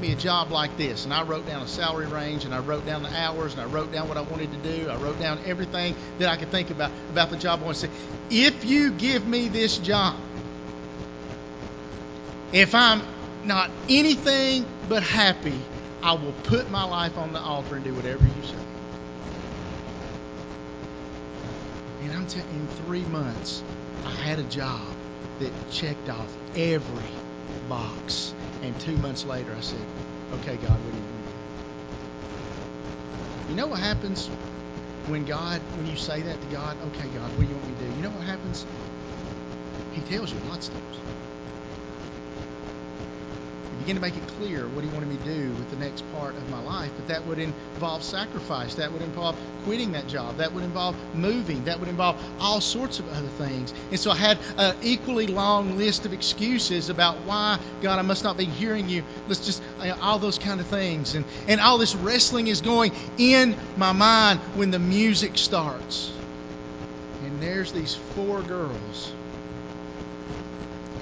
me a job like this, and I wrote down a salary range, and I wrote down the hours, and I wrote down what I wanted to do, I wrote down everything that I could think about about the job I want to say, if you give me this job, if I'm not anything but happy, I will put my life on the altar and do whatever you say. And I'm telling you, in three months, I had a job that checked off every box. And two months later, I said, Okay, God, what do you want? You know what happens when God, when you say that to God, Okay, God, what do you want me to do? You know what happens? He tells you lots of times begin to make it clear what he wanted me to do with the next part of my life. But that would involve sacrifice. That would involve quitting that job. That would involve moving. That would involve all sorts of other things. And so I had an equally long list of excuses about why, God, I must not be hearing you. Let's just, all those kind of things. And, and all this wrestling is going in my mind when the music starts. And there's these four girls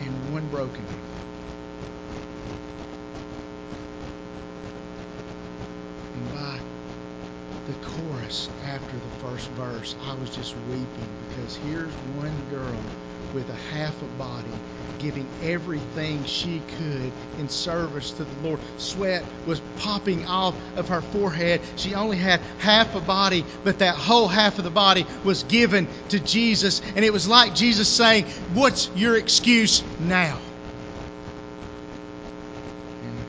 and one broken. the chorus after the first verse, I was just weeping because here's one girl with a half a body giving everything she could in service to the Lord. Sweat was popping off of her forehead. She only had half a body, but that whole half of the body was given to Jesus. And it was like Jesus saying, What's your excuse now? And,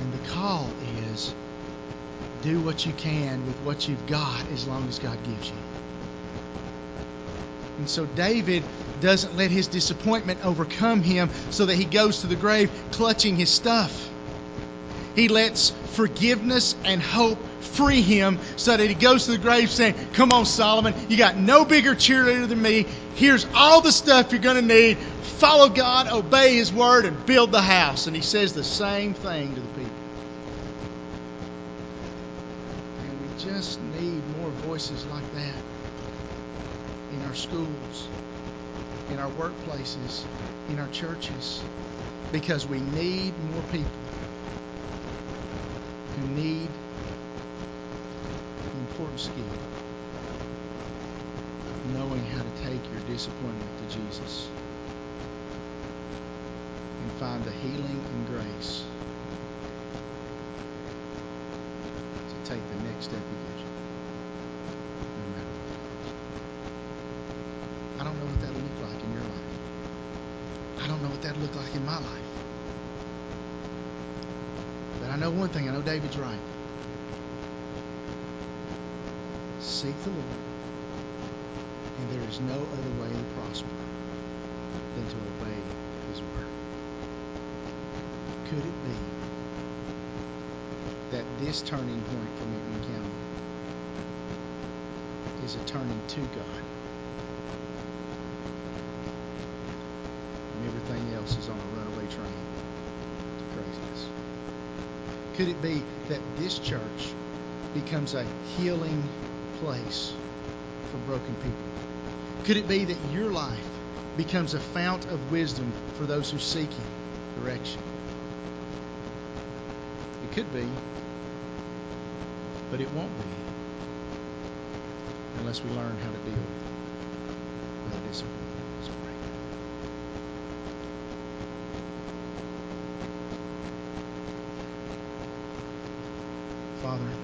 and the call is do what you can with what you've got as long as God gives you. And so David doesn't let his disappointment overcome him so that he goes to the grave clutching his stuff. He lets forgiveness and hope free him so that he goes to the grave saying, Come on, Solomon, you got no bigger cheerleader than me. Here's all the stuff you're going to need. Follow God, obey his word, and build the house. And he says the same thing to the people. Just need more voices like that in our schools, in our workplaces, in our churches, because we need more people who need an important skill knowing how to take your disappointment to Jesus and find the healing and grace to take the next step gives you. No matter what. I don't know what that'll look like in your life. I don't know what that'll look like in my life. But I know one thing. I know David's right. Seek the Lord, and there is no other way to prosper than to obey His word. Could it that this turning point for McMinn County is a turning to God. And everything else is on a runaway train to craziness. Could it be that this church becomes a healing place for broken people? Could it be that your life becomes a fount of wisdom for those who seek direction? It could be but it won't be unless we learn how to deal with it.